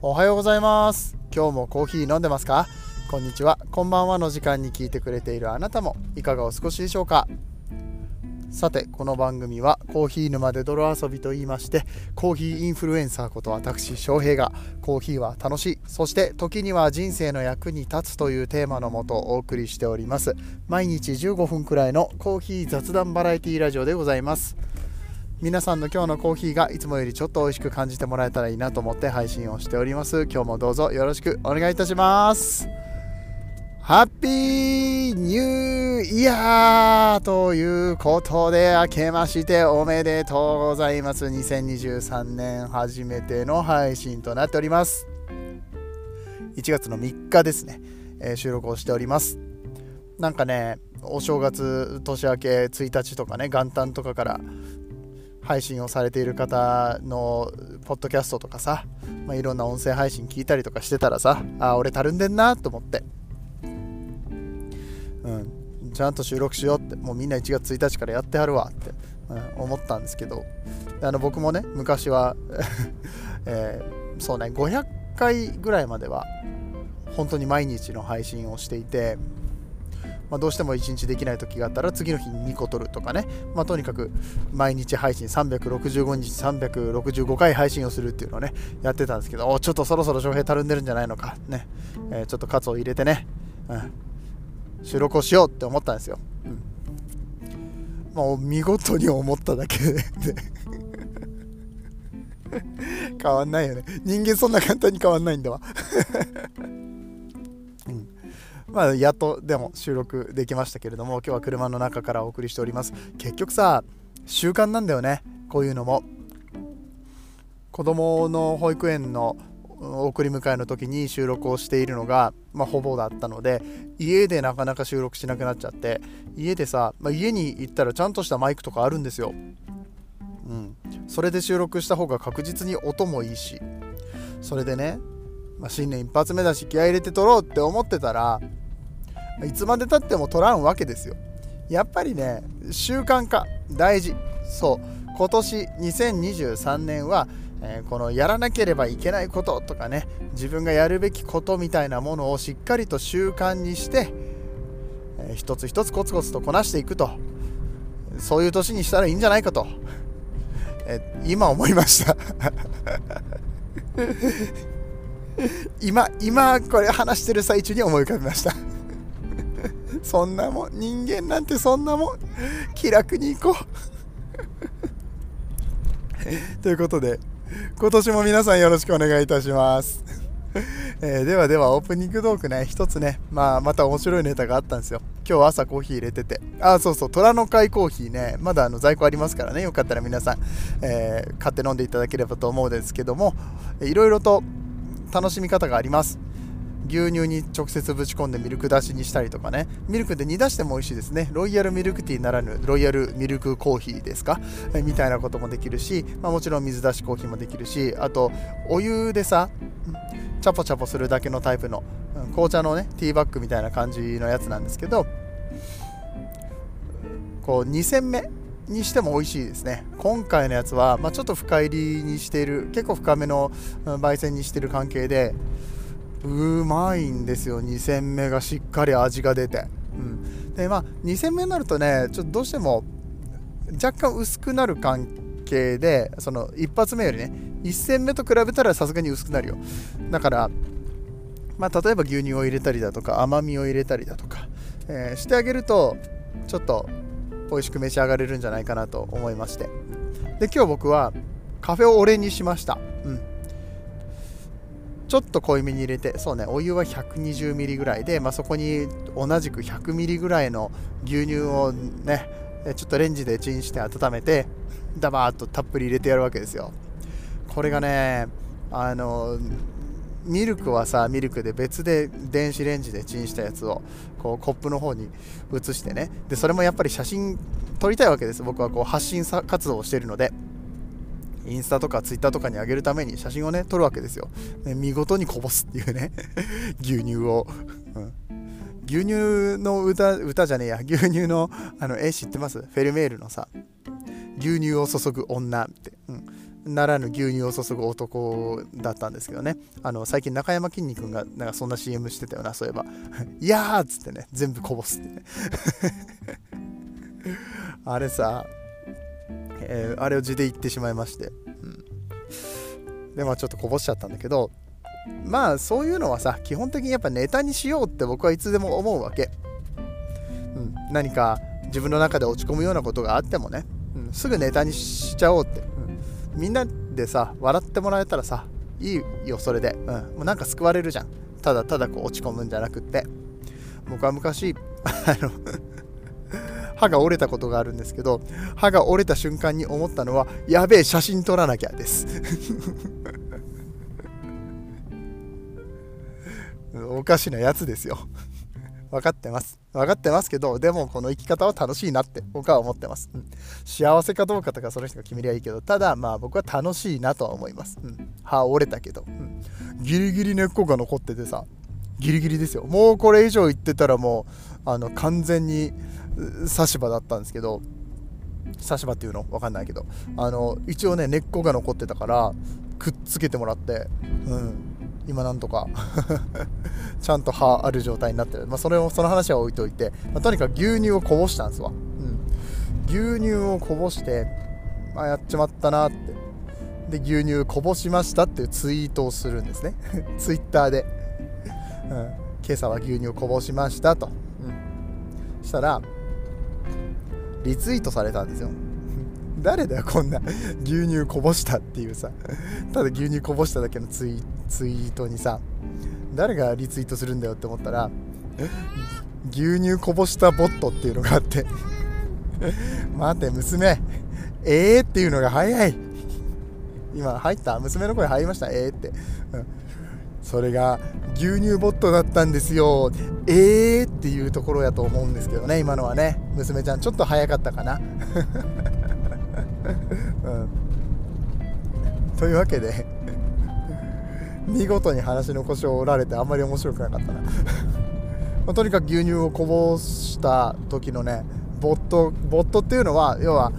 おはようございます。今日もコーヒー飲んでますか？こんにちは。こんばんはの時間に聞いてくれているあなたも。いかがお過ごしでしょうか？さてこの番組はコーヒー沼で泥遊びと言いましてコーヒーインフルエンサーこと私翔平がコーヒーは楽しいそして時には人生の役に立つというテーマのもとお送りしております。毎日15分くらいのコーヒー雑談バラエティラジオでございます。皆さんの今日のコーヒーがいつもよりちょっと美味しく感じてもらえたらいいなと思って配信をしております。今日もどうぞよろしくお願いいたします。ハッピーニューイヤーということで明けましておめでとうございます。2023年初めての配信となっております。1月の3日ですね、えー、収録をしております。なんかねお正月年明け1日とかね元旦とかから配信をされている方のポッドキャストとかさ、まあ、いろんな音声配信聞いたりとかしてたらさあ俺たるんでんなと思って。うん。ちゃんと収録しようって。もうみんな1月1日からやってはるわって、うん、思ったんですけど。あの僕もね昔は えー、そうね500回ぐらいまでは本当に毎日の配信をしていてまあ、どうしても1日できない時があったら次の日に2個取るとかね、まあ、とにかく毎日配信365日365回配信をするっていうのをねやってたんですけどおちょっとそろそろ翔平たるんでるんじゃないのか。ね、えー、ちょっとカツを入れてね、うん、収録をしようって思ったんですよ、うん、まあ、見事に思っただけで。変わんないよね。人間そんな簡単に変わんないんだわ。まあ、やっとでも収録できましたけれども今日は車の中からお送りしております。結局さ習慣なんだよね。こういうのも。子供の保育園の送り迎えの時に収録をしているのが、まあ、ほぼだったので家でなかなか収録しなくなっちゃって家でさ、まあ、家に行ったらちゃんとしたマイクとかあるんですよ、うん、それで収録した方が確実に音もいいし。それでね、まあ、新年一発目だし気合入れて撮ろうって思ってたらいつまでたっても取らんわけですよ。やっぱりね習慣化大事。そう。今年2023年は、えー、このやらなければいけないこととかね自分がやるべきことみたいなものをしっかりと習慣にして、えー、一つ一つコツコツとこなしていくと。そういう年にしたらいいんじゃないかと、えー、今思いました。今今これ話してる最中に思い浮かびました。そんなもん人間なんてそんなもん気楽に行こう。ということで今年も皆さんよろしくお願いいたします。えー、ではではオープニングトークね一つね、まあ、また面白いネタがあったんですよ。今日朝コーヒー入れてて。あそうそう虎の会コーヒーねまだあの在庫ありますからねよかったら皆さん、えー、買って飲んでいただければと思うんですけどもいろいろと楽しみ方があります牛乳に直接ぶち込んでミルク出しにしたりとかね。ミルクで煮出しても美味しいですね。ロイヤルミルクティーならぬロイヤルミルクコーヒーですか？えみたいなこともできるし、まあ、もちろん水出しコーヒーもできるしあとお湯でさチャポチャポするだけのタイプの紅茶のねティーバッグみたいな感じのやつなんですけどこう2戦目にしても美味しいですね。今回のやつは、まあ、ちょっと深入りにしている結構深めの焙煎にしてる関係でうまいんですよ。2戦目がしっかり味が出て、うん、でまあ2戦目になるとねちょっとどうしても若干薄くなる関係でその1発目よりね1戦目と比べたらさすがに薄くなるよ。だからまあ例えば牛乳を入れたりだとか甘みを入れたりだとか、えー、してあげるとちょっと美味しく召し上がれるんじゃないかなと思いまして。で今日僕はカフェオレにしました。うん。ちょっと濃いめに入れてそうねお湯は120ミリぐらいで、まあ、そこに同じく100ミリぐらいの牛乳をねちょっとレンジでチンして温めてダバーッとたっぷり入れてやるわけですよ。これがねあのミルクはさミルクで別で電子レンジでチンしたやつをこうコップの方に移してね。でそれもやっぱり写真撮りたいわけです。僕はこう発信活動をしてるので。インスタとかツイッターとかに上げるために写真をね撮るわけですよ、ね、見事にこぼすっていうね。牛乳を、うん、牛乳の歌歌じゃねえや。牛乳のあの絵知ってます？フェルメールのさ。牛乳を注ぐ女って、うん。ならぬ牛乳を注ぐ男だったんですけどね。あの最近中山きんに君がなんかそんな CM してたよなそういえば「いやー!」っつってね全部こぼすってね。あれさ、えー、あれを字で言ってしまいまして、うん、でまあちょっとこぼしちゃったんだけどまあそういうのはさ基本的にやっぱネタにしようって僕はいつでも思うわけ、うん、何か自分の中で落ち込むようなことがあってもね、うん、すぐネタにしちゃおうって、うん、みんなでさ笑ってもらえたらさいいよそれで、うん、もうなんか救われるじゃん。ただただこう落ち込むんじゃなくって。僕は昔 あの歯が折れたことがあるんですけど歯が折れた瞬間に思ったのはやべえ写真撮らなきゃです おかしなやつですよ分かってます。分かってますけど、でもこの生き方は楽しいなって僕は思ってます。うん、幸せかどうかとかその人が決めりゃいいけど、ただまあ僕は楽しいなとは思います。うん、歯折れたけど、うん、ギリギリ根っこが残っててさ、ギリギリですよ。もうこれ以上言ってたらもう、あの完全に差し歯だったんですけど、差し歯っていうの？分かんないけど、あの一応ね、根っこが残ってたから、くっつけてもらって、うん、今なんとか ちゃんと歯ある状態になってる、まあ、それをその話は置いといて、まあ、とにかく牛乳をこぼしたんですわ、うん、牛乳をこぼして、まあ、やっちまったなって。で牛乳こぼしましたっていうツイートをするんですね。ツイッターで、うん、今朝は牛乳をこぼしましたと、うん、したらリツイートされたんですよ。誰だよこんな。牛乳こぼしたっていうさ。ただ牛乳こぼしただけのツイートにさ。誰がリツイートするんだよって思ったら牛乳こぼしたボットっていうのがあって。待って娘。ええー、っていうのが早い。今入った？娘の声入りました？ええー、って、それが牛乳ボットだったんですよ。えー、っていうところやと思うんですけどね今のはね。娘ちゃんちょっと早かったかな。うん、というわけで見事に話の腰を折られてあんまり面白くなかったな。まあ、とにかく牛乳をこぼした時のねボットボットっていうのは要は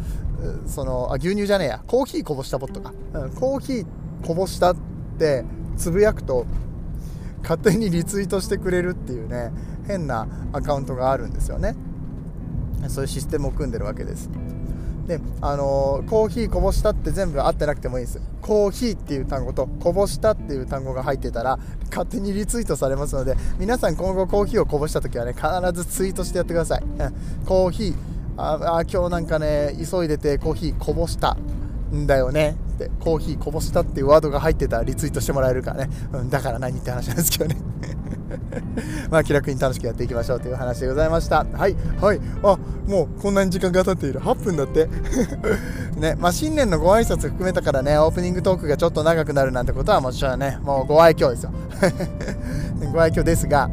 そのあ牛乳じゃねえや。コーヒーこぼしたボットか、うん、コーヒーこぼしたってつぶやくと勝手にリツイートしてくれるっていうね変なアカウントがあるんですよね。そういうシステムを組んでるわけです。であの、コーヒーこぼしたって全部合ってなくてもいいんです。コーヒーっていう単語とこぼしたっていう単語が入ってたら勝手にリツイートされますので皆さん今後コーヒーをこぼした時はね必ずツイートしてやってください、うん、コーヒーああ今日なんかね急いでてコーヒーこぼした。んだよね。ってコーヒーこぼしたっていうワードが入ってたらリツイートしてもらえるからね、うん、だから何って話なんですけどね。まあ気楽に楽しくやっていきましょうという話でございました。はいはい。あもうこんなに時間が経っている。8分だって。ねまあ新年のご挨拶含めたからねオープニングトークがちょっと長くなるなんてことはもちろんねもうご愛嬌ですよ。ご愛嬌ですが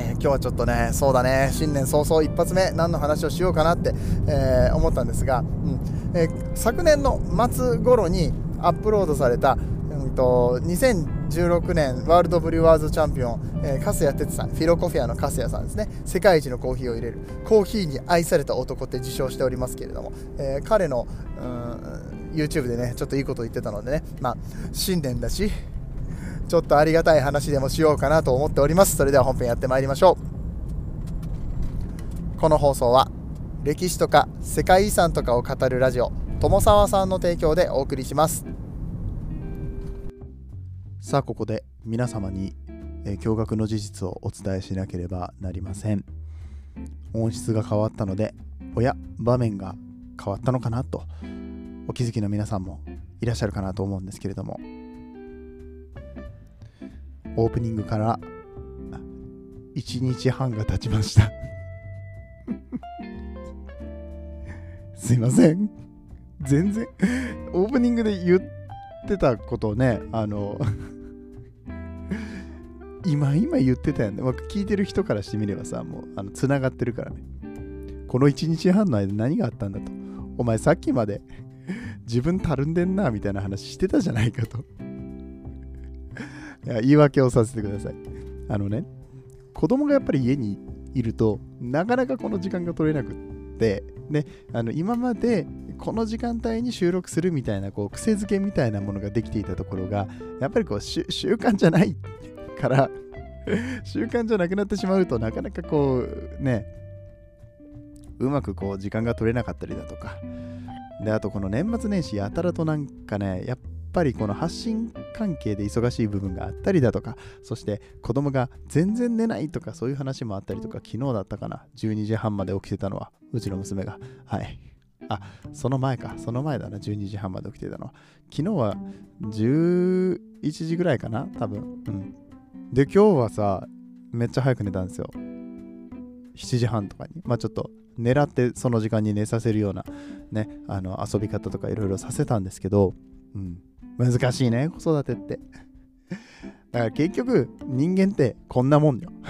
えー、今日はちょっとね、そうだね、新年早々一発目、何の話をしようかなって、えー、思ったんですが、うん。えー、昨年の末頃にアップロードされた、うんと、2016年ワールドブリュワーズチャンピオン、え、粕谷哲さんフィロコフィアの粕谷さんですね。世界一のコーヒーを入れるコーヒーに愛された男って自称しておりますけれども、えー、彼のうん YouTube でねちょっといいこと言ってたのでねまあ新年だしちょっとありがたい話でもしようかなと思っております。それでは本編やってまいりましょう。この放送は歴史とか世界遺産とかを語るラジオ友沢さんの提供でお送りします。さあここで皆様に、えー、驚愕の事実をお伝えしなければなりません。音質が変わったのでおや場面が変わったのかなとお気づきの皆さんもいらっしゃるかなと思うんですけれども。オープニングから1日半が経ちました。すいません。全然オープニングで言ってたことをねあの 今今言ってたよね、まあ、聞いてる人からしてみればさもうあの繋がってるからね。この1日半の間何があったんだと。お前さっきまで自分たるんでんなみたいな話してたじゃないかと。言い訳をさせてください。あのね子供がやっぱり家にいるとなかなかこの時間が取れなくってであの今までこの時間帯に収録するみたいなこう癖づけみたいなものができていたところがやっぱりこう習慣じゃないから 習慣じゃなくなってしまうとなかなかこうねうまくこう時間が取れなかったりだとか。であとこの年末年始やたらとなんかねやっぱりこの発信関係で忙しい部分があったりだとかそして子供が全然寝ないとかそういう話もあったりとか昨日だったかな12時半まで起きてたのはうちの娘が。はい。あその前か。その前だな。12時半まで起きてたのは。昨日は11時ぐらいかな多分。うん。で今日はさめっちゃ早く寝たんですよ。7時半とかに。まあちょっと狙ってその時間に寝させるようなねあの遊び方とかいろいろさせたんですけど、うん、難しいね子育てって。だから結局人間ってこんなもんよ。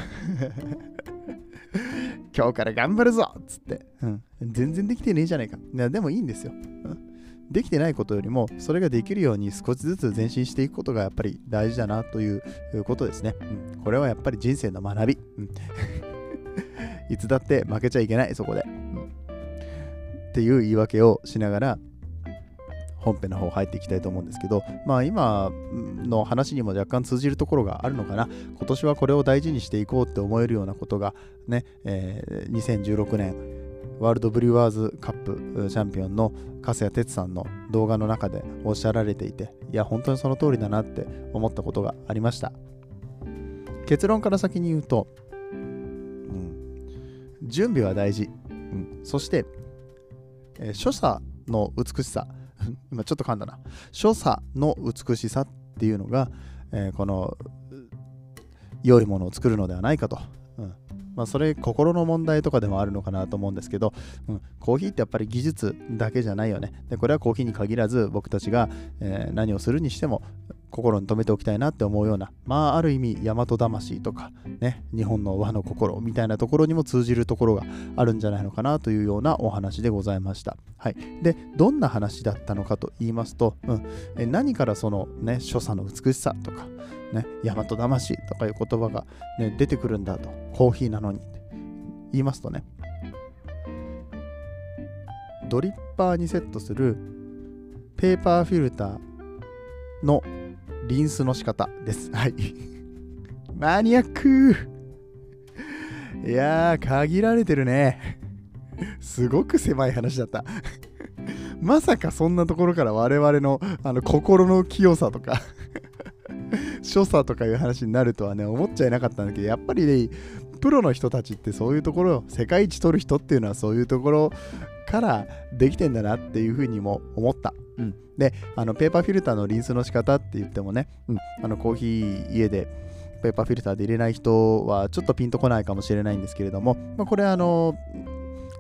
今日から頑張るぞっつって、うん、全然できてねえじゃないか。いでもいいんですよ、うん。できてないことよりもそれができるように少しずつ前進していくことがやっぱり大事だなということですね。うん、これはやっぱり人生の学び。うん、いつだって負けちゃいけない、そこで、うん。っていう言い訳をしながら本編の方入っていきたいと思うんですけど、まあ今の話にも若干通じるところがあるのかな。今年はこれを大事にしていこうって思えるようなことがね、えー、2016年ワールドブリュワーズカップチャンピオンの粕谷哲さんの動画の中でおっしゃられていて、いや、本当にその通りだなって思ったことがありました。結論から先に言うと、うん、準備は大事。うん、そして、えー、所作の美しさ、今ちょっと噛んだな。所作の美しさっていうのが、えー、この良いものを作るのではないかとうんまあ、それ心の問題とかでもあるのかなと思うんですけど、うん、コーヒーってやっぱり技術だけじゃないよね。でこれはコーヒーに限らず僕たちが、えー、何をするにしても心に留めておきたいなって思うような、まあある意味大和魂とかね、日本の和の心みたいなところにも通じるところがあるんじゃないのかなというようなお話でございました。はい。で、どんな話だったのかと言いますと、うん、え何からそのね、所作の美しさとか、ね、大和魂とかいう言葉が、ね、出てくるんだと、コーヒーなのにって言いますとね、ドリッパーにセットするペーパーフィルターのリンスの仕方です。はい。マニアックいやー、限られてるね。すごく狭い話だった まさかそんなところから我々のあの心の清さとか 所作とかいう話になるとはね、思っちゃいなかったんだけど、やっぱりね、プロの人たちってそういうところ、世界一取る人っていうのはそういうところからできてんだなっていうふうにも思った。うん、で、あのペーパーフィルターのリンスの仕方って言ってもね、うん、あのコーヒー家でペーパーフィルターで入れない人はちょっとピンとこないかもしれないんですけれども、まあ、これあの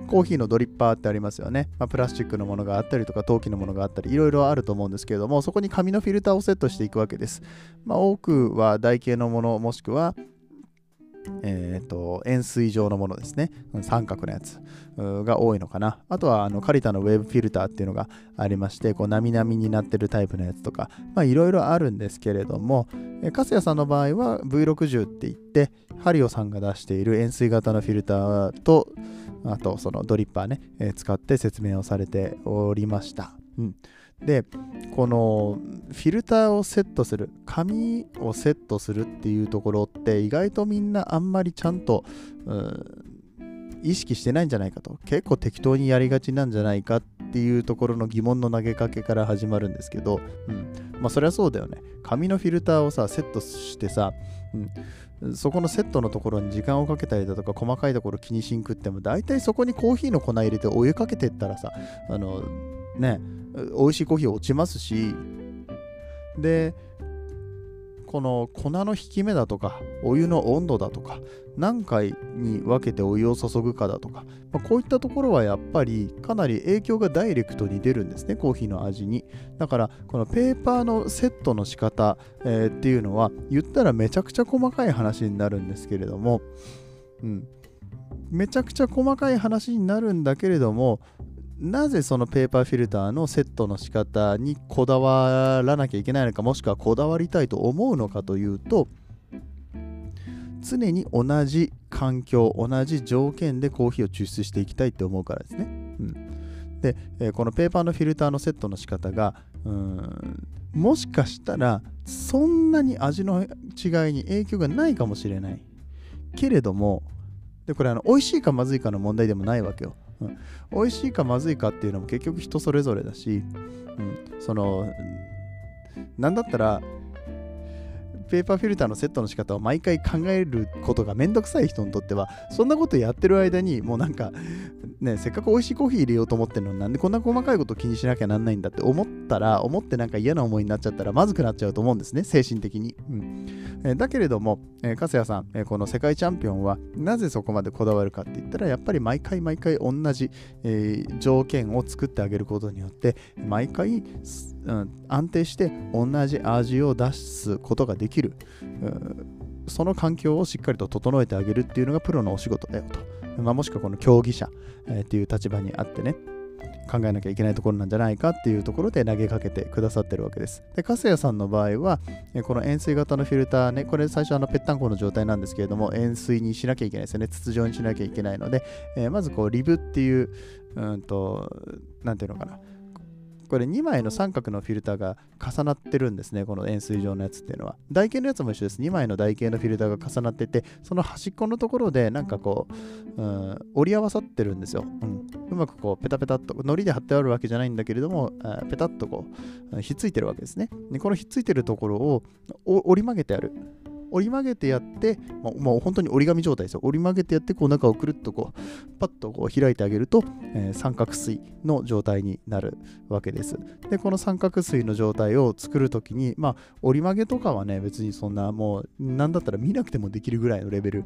コーヒーのドリッパーってありますよね。まあ、プラスチックのものがあったりとか、陶器のものがあったり、いろいろあると思うんですけれども、そこに紙のフィルターをセットしていくわけです。まあ、多くは台形のもの、もしくは、えーと、円錐状のものですね。三角のやつが多いのかな。あとはあのカリタのウェブフィルターっていうのがありまして、こう並々になってるタイプのやつとか、いろいろあるんですけれども、えカスヤさんの場合は V60 って言って、ハリオさんが出している円錐型のフィルターと、あとそのドリッパーね、えー、使って説明をされておりました。うん、で、このフィルターをセットする、紙をセットするっていうところって意外とみんなあんまりちゃんと、うん意識してないんじゃないかと。結構適当にやりがちなんじゃないかっていうところの疑問の投げかけから始まるんですけど、うん。まあそりゃそうだよね。紙のフィルターをさ、セットしてさ、うん、そこのセットのところに時間をかけたりだとか細かいところ気にしんくっても大体そこにコーヒーの粉入れてお湯かけてったらさあのね美味しいコーヒー落ちますしでこの粉の引き目だとかお湯の温度だとか何回に分けてお湯を注ぐかだとか、まあ、こういったところはやっぱりかなり影響がダイレクトに出るんですねコーヒーの味に。だからこのペーパーのセットの仕方、えー、っていうのは言ったらめちゃくちゃ細かい話になるんですけれどもうん。めちゃくちゃ細かい話になるんだけれどもなぜそのペーパーフィルターのセットの仕方にこだわらなきゃいけないのかもしくはこだわりたいと思うのかというと常に同じ環境同じ条件でコーヒーを抽出していきたいって思うからですね。うんで、えー、このペーパーのフィルターのセットの仕方がうんもしかしたらそんなに味の違いに影響がないかもしれないけれどもでこれあの美味しいかまずいかの問題でもないわけよ、うん、美味しいかまずいかっていうのも結局人それぞれだし、うん、そのなんだったらペーパーフィルターのセットの仕方を毎回考えることがめんどくさい人にとってはそんなことやってる間にもうなんかねせっかく美味しいコーヒー入れようと思ってるのになんでこんな細かいこと気にしなきゃなんないんだって思ったら思ってなんか嫌な思いになっちゃったらまずくなっちゃうと思うんですね精神的に、うん。えだけれども、えー、粕谷さん、えー、この世界チャンピオンはなぜそこまでこだわるかって言ったらやっぱり毎回毎回同じ、えー、条件を作ってあげることによって毎回、うん、安定して同じ味を出すことができる、うん、その環境をしっかりと整えてあげるっていうのがプロのお仕事だよと、まあ、もしくはこの競技者、えー、っていう立場にあってね考えなきゃいけないところなんじゃないかっていうところで投げかけてくださってるわけです。で、粕谷さんの場合は、この円錐型のフィルターね、これ最初あのぺったんこの状態なんですけれども、円錐にしなきゃいけないですよね。筒状にしなきゃいけないので、えー、まずこうリブっていう、うんと、なんていうのかな。これ2枚の三角のフィルターが重なってるんですね、この円錐状のやつっていうのは。台形のやつも一緒です。2枚の台形のフィルターが重なってて、その端っこのところでなんかこう、うん、折り合わさってるんですよ。うん、うまくこうペタペタっと、糊で貼ってあるわけじゃないんだけれども、ペタッとこう、ひっついてるわけですね。でこのひっついてるところを折り曲げてある。折り曲げてやって、まあ、まあ、本当に折り紙状態ですよ。折り曲げてやって、こう中をくるっとこう、パッとこう開いてあげると、えー、三角錐の状態になるわけです。で、この三角錐の状態を作るときに、まあ、折り曲げとかはね、別にそんなもう、なんだったら見なくてもできるぐらいのレベル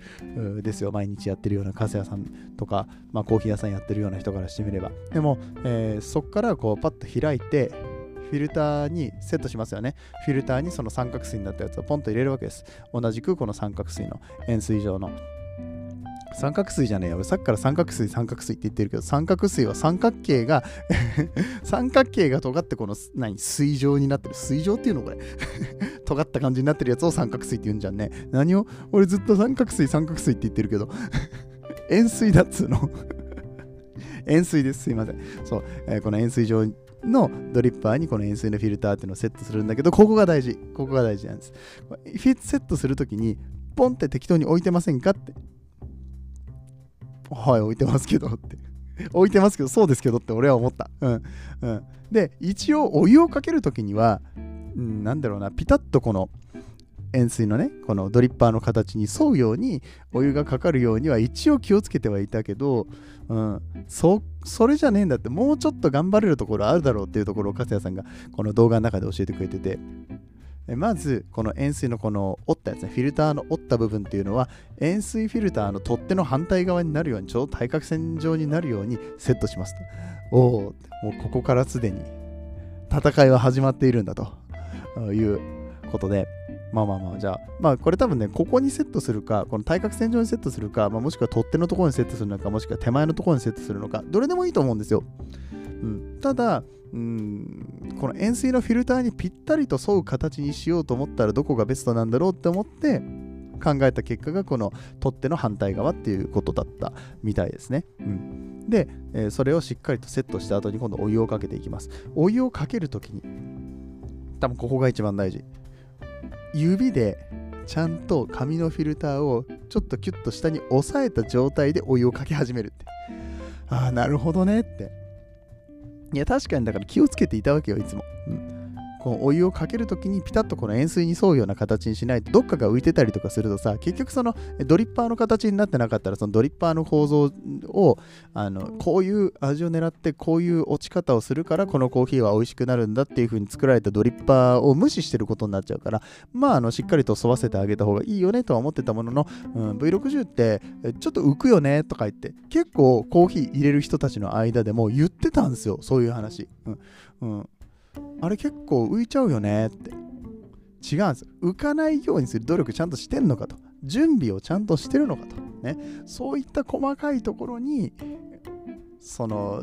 ですよ。毎日やってるようなカセ屋さんとか、まあ、コーヒー屋さんやってるような人からしてみれば。でも、えー、そこからこう、パッと開いて、フィルターにセットしますよね。フィルターにその三角錐になったやつをポンと入れるわけです。同じくこの三角錐の円錐状の。三角錐じゃねえよ。俺さっきから三角錐、三角錐って言ってるけど、三角錐は三角形が 三角形が尖ってこの、何、水状になってる。水状っていうのこれ。尖った感じになってるやつを三角錐って言うんじゃんね。何を？俺ずっと三角錐、三角錐って言ってるけど 円錐だっつうの円錐です。すいません。そう、えー、この円錐状のドリッパーにこの円錐のフィルターっていうのをセットするんだけど、ここが大事。ここが大事なんです。フィッセットするときに、ポンって適当に置いてませんかって。はい、置いてますけどって。置いてますけど、そうですけどって俺は思った。うん。うん。で、一応お湯をかけるときには、うん、なんだろうな、ピタッとこの、円錐のねこのドリッパーの形に沿うようにお湯がかかるようには一応気をつけてはいたけど、うん、そそれじゃねえんだってもうちょっと頑張れるところあるだろうっていうところを粕谷さんがこの動画の中で教えてくれてて。まずこの円錐のこの折ったやつねフィルターの折った部分っていうのは円錐フィルターの取っ手の反対側になるようにちょうど対角線上になるようにセットしますと。おおもうここからすでに戦いは始まっているんだということで。まあまあまあ、じゃあ、まあこれ多分ね、ここにセットするか、この対角線上にセットするか、まあ、もしくは取っ手のところにセットするのか、もしくは手前のところにセットするのか、どれでもいいと思うんですよ。うん、ただ、うん、この円錐のフィルターにぴったりと沿う形にしようと思ったらどこがベストなんだろうって思って考えた結果がこの取っ手の反対側っていうことだったみたいですね。うん、で、え、それをしっかりとセットした後に今度お湯をかけていきます。お湯をかけるときに多分ここが一番大事。指でちゃんと紙のフィルターをちょっとキュッと下に押さえた状態でお湯をかけ始めるって。ああ、なるほどねって。いや、確かにだから気をつけていたわけよ、いつも。うんこのお湯をかけるときにピタッとこの円錐に沿うような形にしないとどっかが浮いてたりとかするとさ結局そのドリッパーの形になってなかったらそのドリッパーの構造をあのこういう味を狙ってこういう落ち方をするからこのコーヒーは美味しくなるんだっていう風に作られたドリッパーを無視してることになっちゃうからまああのしっかりと沿わせてあげた方がいいよねとは思ってたものの、うん、V60 ってちょっと浮くよねとか言って結構コーヒー入れる人たちの間でも言ってたんですよそういう話。うんうん、あれ結構浮いちゃうよねって。違うんです。浮かないようにする努力ちゃんとしてんのかと。準備をちゃんとしてるのかと。ね。そういった細かいところにその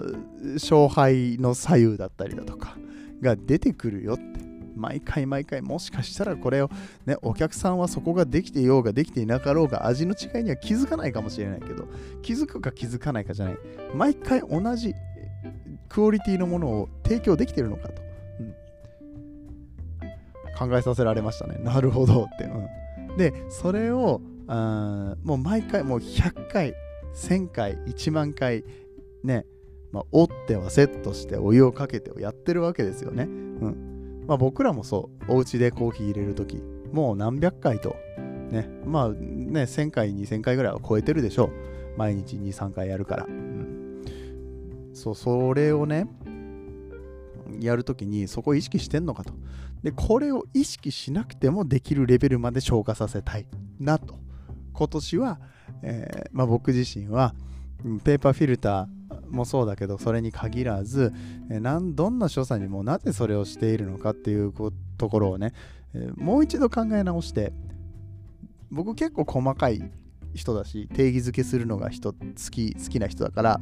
勝敗の左右だったりだとかが出てくるよって。毎回毎回もしかしたらこれをねお客さんはそこができてようができていなかろうが味の違いには気づかないかもしれないけど気づくか気づかないかじゃない。毎回同じクオリティのものを提供できてるのかと、考えさせられましたね。なるほどって、うん、でそれをあもう毎回もう100回1000回1万回ねまあ、折ってはセットしてお湯をかけてをやってるわけですよね。うん。まあ、僕らもそう、お家でコーヒー入れるとき、もう何百回と、ね、まあね、1000回、2000回ぐらいは超えてるでしょう。毎日2、3回やるから。うん、そう、それをね、やるときにそこを意識してんのかと。で、これを意識しなくてもできるレベルまで消化させたいなと。今年は、えーまあ、僕自身は、ペーパーフィルター、もそうだけどそれに限らず、えなんどんな所作にもなぜそれをしているのかっていうところをね、えもう一度考え直して僕結構細かい人だし定義づけするのが人好き好きな人だから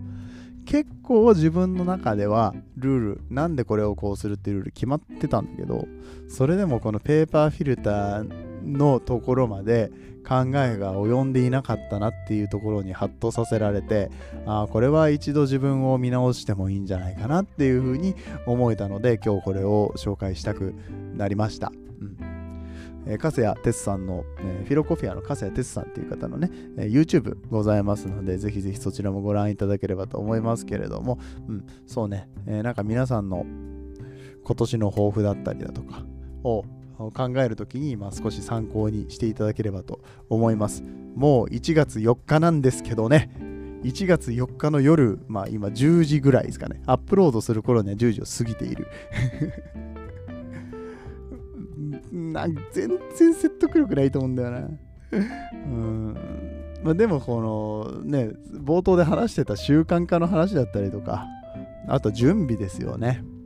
結構自分の中ではルールなんでこれをこうするっていうルール決まってたんだけどそれでもこのペーパーフィルターのところまで考えが及んでいなかったなっていうところにハッとさせられてああこれは一度自分を見直してもいいんじゃないかなっていうふうに思えたので今日これを紹介したくなりました。うんえー、加谷哲さんの、えー、フィロコフィアの加谷哲さんっていう方のね、えー、YouTube ございますので、ぜひぜひそちらもご覧いただければと思いますけれども、うん、そうね、えー、なんか皆さんの今年の抱負だったりだとかを考えるときに、まあ、少し参考にしていただければと思います。もう1月4日なんですけどね、1月4日の夜、まあ今10時ぐらいですかね、アップロードする頃には10時を過ぎている。なん全然説得力ないと思うんだよな。うんまあ、でもこのね冒頭で話してた習慣化の話だったりとかあと準備ですよね。うん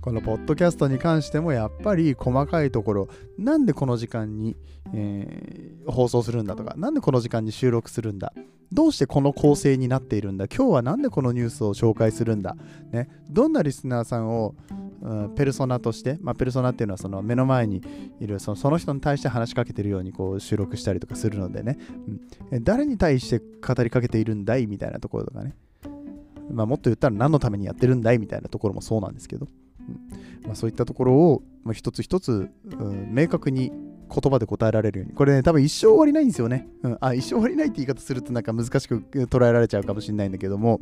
このポッドキャストに関してもやっぱり細かいところなんでこの時間に、えー、放送するんだとかなんでこの時間に収録するんだどうしてこの構成になっているんだ？今日は何でこのニュースを紹介するんだ、ね、どんなリスナーさんを、うん、ペルソナとして、まあ、ペルソナっていうのはその目の前にいるそのその人に対して話しかけてるようにこう収録したりとかするのでね、うん、誰に対して語りかけているんだいみたいなところとかね、まあ、もっと言ったら何のためにやってるんだいみたいなところもそうなんですけど、うん。まあ、そういったところを、まあ、一つ一つ、うん、明確に言葉で答えられるように。これね、多分一生終わりないんですよね。うん、あ、一生終わりないって言い方するとなんか難しく捉えられちゃうかもしれないんだけども、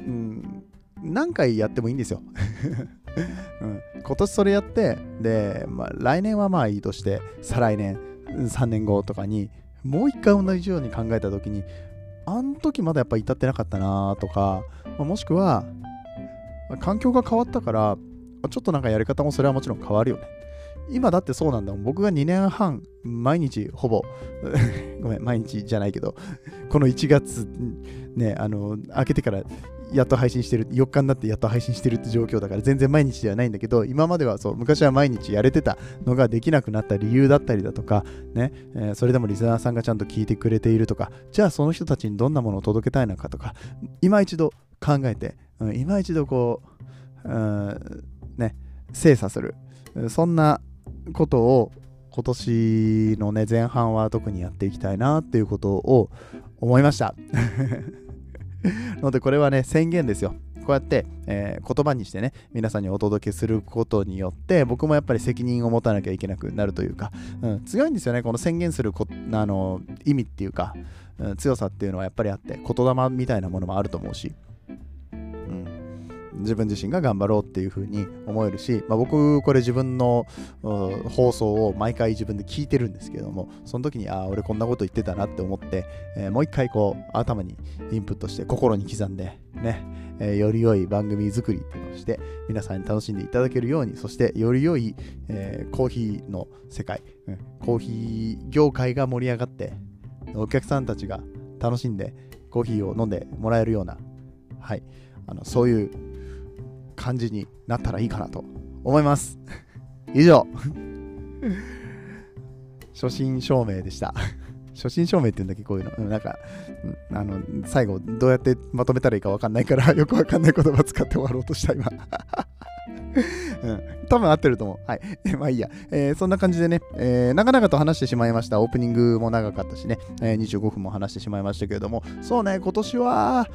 うん、何回やってもいいんですよ。うん、今年それやって、で、まあ、来年はまあいいとして、再来年、3年後とかに、もう一回同じように考えた時に、あの時まだやっぱ至ってなかったなとか、まあ、もしくは、環境が変わったから、ちょっとなんかやり方もそれはもちろん変わるよね。今だってそうなんだもん。僕が2年半、毎日ほぼ、ごめん、毎日じゃないけど、この1月、ね、あの、開けてからやっと配信してる、4日になってやっと配信してるって状況だから、全然毎日ではないんだけど、今まではそう、昔は毎日やれてたのができなくなった理由だったりだとか、ね、えー、それでもリスナーさんがちゃんと聞いてくれているとか、じゃあその人たちにどんなものを届けたいのかとか、今一度考えて、うん、今一度こう、うん、精査する。そんなことを今年のね、前半は特にやっていきたいなっていうことを思いました。ので、これはね、宣言ですよ。こうやって、えー、言葉にしてね、皆さんにお届けすることによって、僕もやっぱり責任を持たなきゃいけなくなるというか、うん、強いんですよね、この宣言するこあの意味っていうか、うん、強さっていうのはやっぱりあって、言霊みたいなものもあると思うし、自分自身が頑張ろうっていう風に思えるし、まあ、僕これ自分の放送を毎回自分で聞いてるんですけどもその時にああ俺こんなこと言ってたなって思って、えー、もう一回こう頭にインプットして心に刻んでね、えー、より良い番組作りっていうのをして皆さんに楽しんでいただけるようにそしてより良い、えー、コーヒーの世界、うん、コーヒー業界が盛り上がってお客さんたちが楽しんでコーヒーを飲んでもらえるようなはいあのそういう感じになったらいいかなと思います。以上。初心証明でした。初心証明って言うんだっけ、こういうの。なんか、あの、最後、どうやってまとめたらいいかわかんないから、よくわかんない言葉使って終わろうとした、今。うん、多分合ってると思う。はい。まあいいや。えー、そんな感じでね、えー、長々と話してしまいました。オープニングも長かったしね、えー、25分も話してしまいましたけれども、そうね、今年は、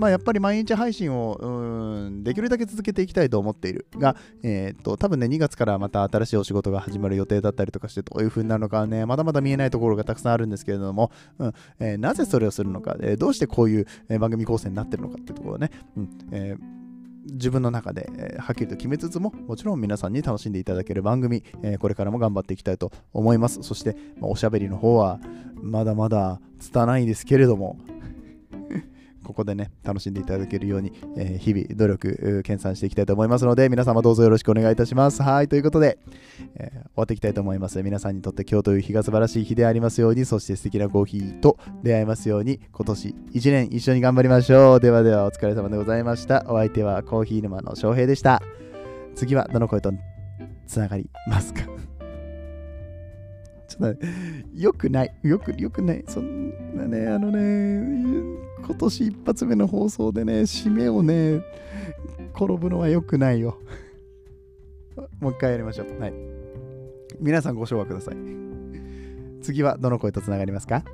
まあ、やっぱり毎日配信をうんできるだけ続けていきたいと思っているが、えー、っと多分ね2月からまた新しいお仕事が始まる予定だったりとかしてどういう風になるのかねまだまだ見えないところがたくさんあるんですけれども、うんえー、なぜそれをするのか、えー、どうしてこういう番組構成になってるのかっていうところね、うんえー自分の中で、えー、はっきりと決めつつも、もちろん皆さんに楽しんでいただける番組、えー、これからも頑張っていきたいと思います。そして、まあ、おしゃべりの方は、まだまだ拙いですけれども、ここでね、楽しんでいただけるように、えー、日々努力、研鑽していきたいと思いますので、皆様どうぞよろしくお願いいたします。はい、ということで、えー、終わっていきたいと思います。皆さんにとって今日という日が素晴らしい日でありますように、そして素敵なコーヒーと出会えますように、今年1年一緒に頑張りましょう。ではではお疲れ様でございました。お相手はコーヒー沼の翔平でした。次はどの声とつながりますか？さ よくない。よく、よくない。そんなね、あのね、今年一発目の放送でね、締めをね、転ぶのはよくないよ。もう一回やりましょう。はい。皆さんご唱和ください。次はどの声とつながりますか？